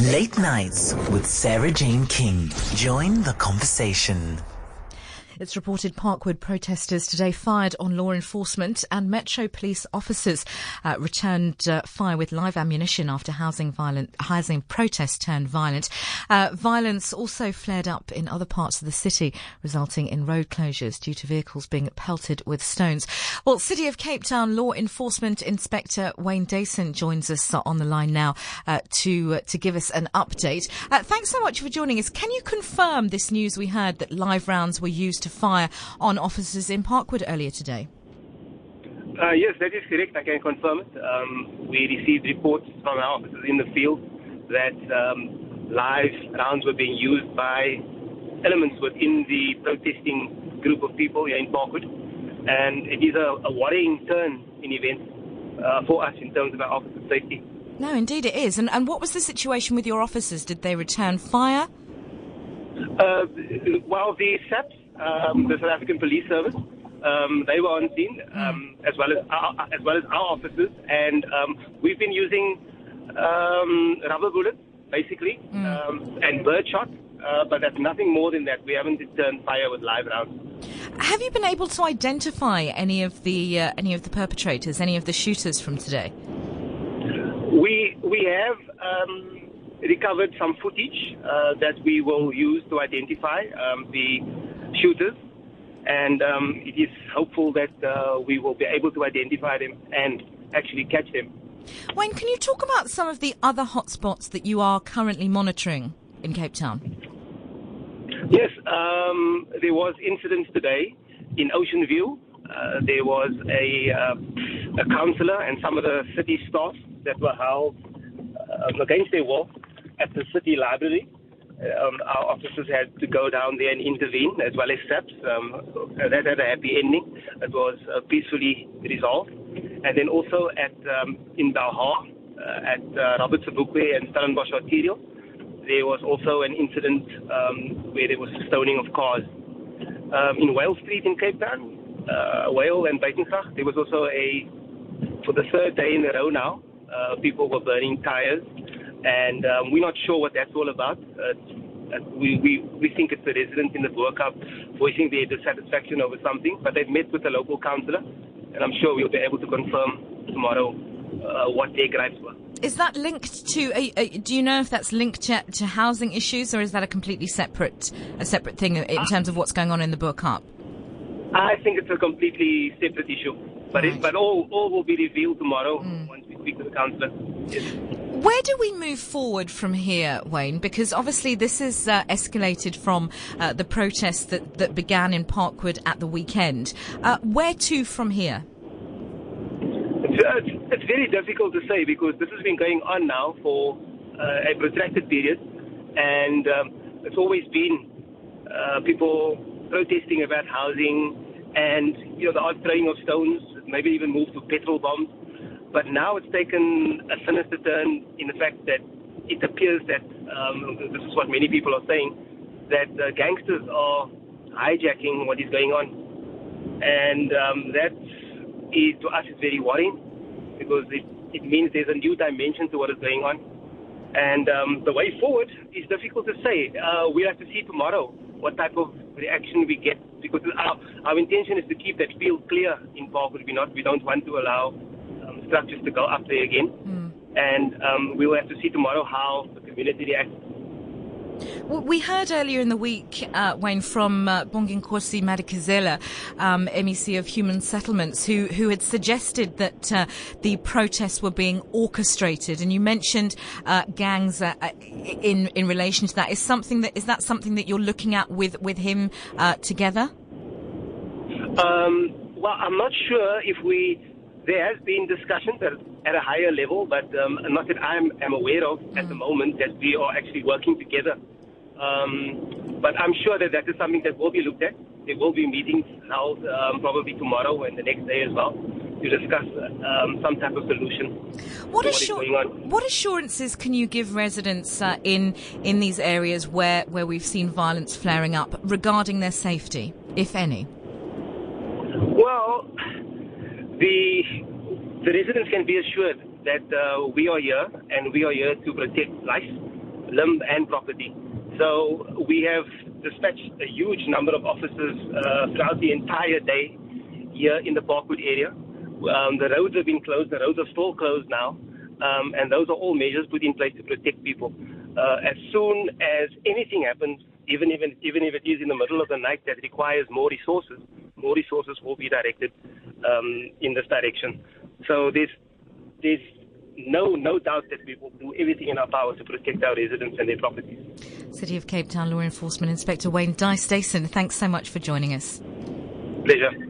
Late nights with Sara-Jayne King. Join the conversation. It's reported Parkwood protesters today fired on law enforcement and Metro police officers uh, returned uh, fire with live ammunition after housing violent housing protests turned violent. Uh, violence also flared up in other parts of the city, resulting in road closures due to vehicles being pelted with stones. Well, City of Cape Town Law Enforcement Inspector Wayne Dayson joins us on the line now uh, to uh, to give us an update. Uh, thanks so much for joining us. Can you confirm this news we heard that live rounds were used to fire on officers in Parkwood earlier today. Uh, yes, that is correct. I can confirm it. Um, we received reports from our officers in the field that um, live rounds were being used by elements within the protesting group of people here in Parkwood. And it is a, a worrying turn in events uh, for us in terms of our officers' safety. No, indeed it is. And, and what was the situation with your officers? Did they return fire? Uh, well, the SAPS um, the South African Police Service. Um, they were on scene, um, as well as our, as well as our officers, and um, we've been using um, rubber bullets, basically, mm. um, and birdshot. Uh, but that's nothing more than that. We haven't returned fire with live rounds. Have you been able to identify any of the uh, any of the perpetrators, any of the shooters from today? We we have um, recovered some footage uh, that we will use to identify um, the shooters, and um, it is hopeful that uh, we will be able to identify them and actually catch them. Wayne, can you talk about some of the other hotspots that you are currently monitoring in Cape Town? Yes, um, there was incidents today in Ocean View. Uh, there was a, uh, a councillor and some of the city staff that were held uh, against their will at the city library um, our officers had to go down there and intervene, as well as SAPS. Um, that had a happy ending. It was uh, peacefully resolved. And then also at um, in Belhar, uh, at uh, Robert Sobukwe and Stellenbosch Arterial, there was also an incident um, where there was stoning of cars. Um, in Wale Street in Cape Town, uh, Wale and Buitengracht, there was also a, for the third day in a row now, uh, people were burning tires and um, we're not sure what that's all about. Uh, we, we, we think it's a resident in the Bo-Kaap voicing their dissatisfaction over something, but they've met with the local councillor, and I'm sure we'll be able to confirm tomorrow uh, what their gripes were. Is that linked to? A, a, do you know if that's linked to, to, housing issues, or is that a completely separate a separate thing in uh, terms of what's going on in the Bo-Kaap? I think it's a completely separate issue, but right. it, but all all will be revealed tomorrow mm. once we speak to the councillor. Yes. Where do we move forward from here, Wayne? Because obviously this has uh, escalated from uh, the protests that, that began in Parkwood at the weekend. Uh, where to from here? It's, uh, it's, very difficult to say because this has been going on now for uh, a protracted period, and um, it's always been uh, people protesting about housing and you know the odd throwing of stones, maybe even moved to petrol bombs. But now it's taken a sinister turn in the fact that it appears that, um, this is what many people are saying, that the gangsters are hijacking what is going on. And um, that is, to us is very worrying because it, it means there's a new dimension to what is going on. And um, the way forward is difficult to say. Uh, we'll have to see tomorrow what type of reaction we get because our, our intention is to keep that field clear in Parkwood. We not we don't want to allow structures to go up there again. Mm. And um, we will have to see tomorrow how the community reacts. Well, we heard earlier in the week, uh, Wayne, from uh, Bonginkosi Madikizela, um, MEC of Human Settlements, who, who had suggested that uh, the protests were being orchestrated. And you mentioned uh, gangs uh, in in relation to that. Is something that is that something that you're looking at with with him uh, together? Um, well, I'm not sure if we there has been discussions at, at a higher level, but um, not that I'm am aware of at the mm. moment that we are actually working together. Um, but I'm sure that that is something that will be looked at. There will be meetings held um, probably tomorrow and the next day as well to discuss um, some type of solution. What, assur- what assurances can you give residents uh, in in these areas where, where we've seen violence flaring up regarding their safety, if any? Well, the the residents can be assured that uh, we are here and we are here to protect life, limb, and property. So we have dispatched a huge number of officers uh, throughout the entire day here in the Parkwood area. Um, the roads have been closed. The roads are still closed now. Um, and those are all measures put in place to protect people. Uh, as soon as anything happens, even if, even if it is in the middle of the night that requires more resources, more resources will be directed um, in this direction. So there's, there's no, no doubt that we will do everything in our power to protect our residents and their properties. City of Cape Town Law Enforcement Inspector Wayne Dayson, thanks so much for joining us. Pleasure.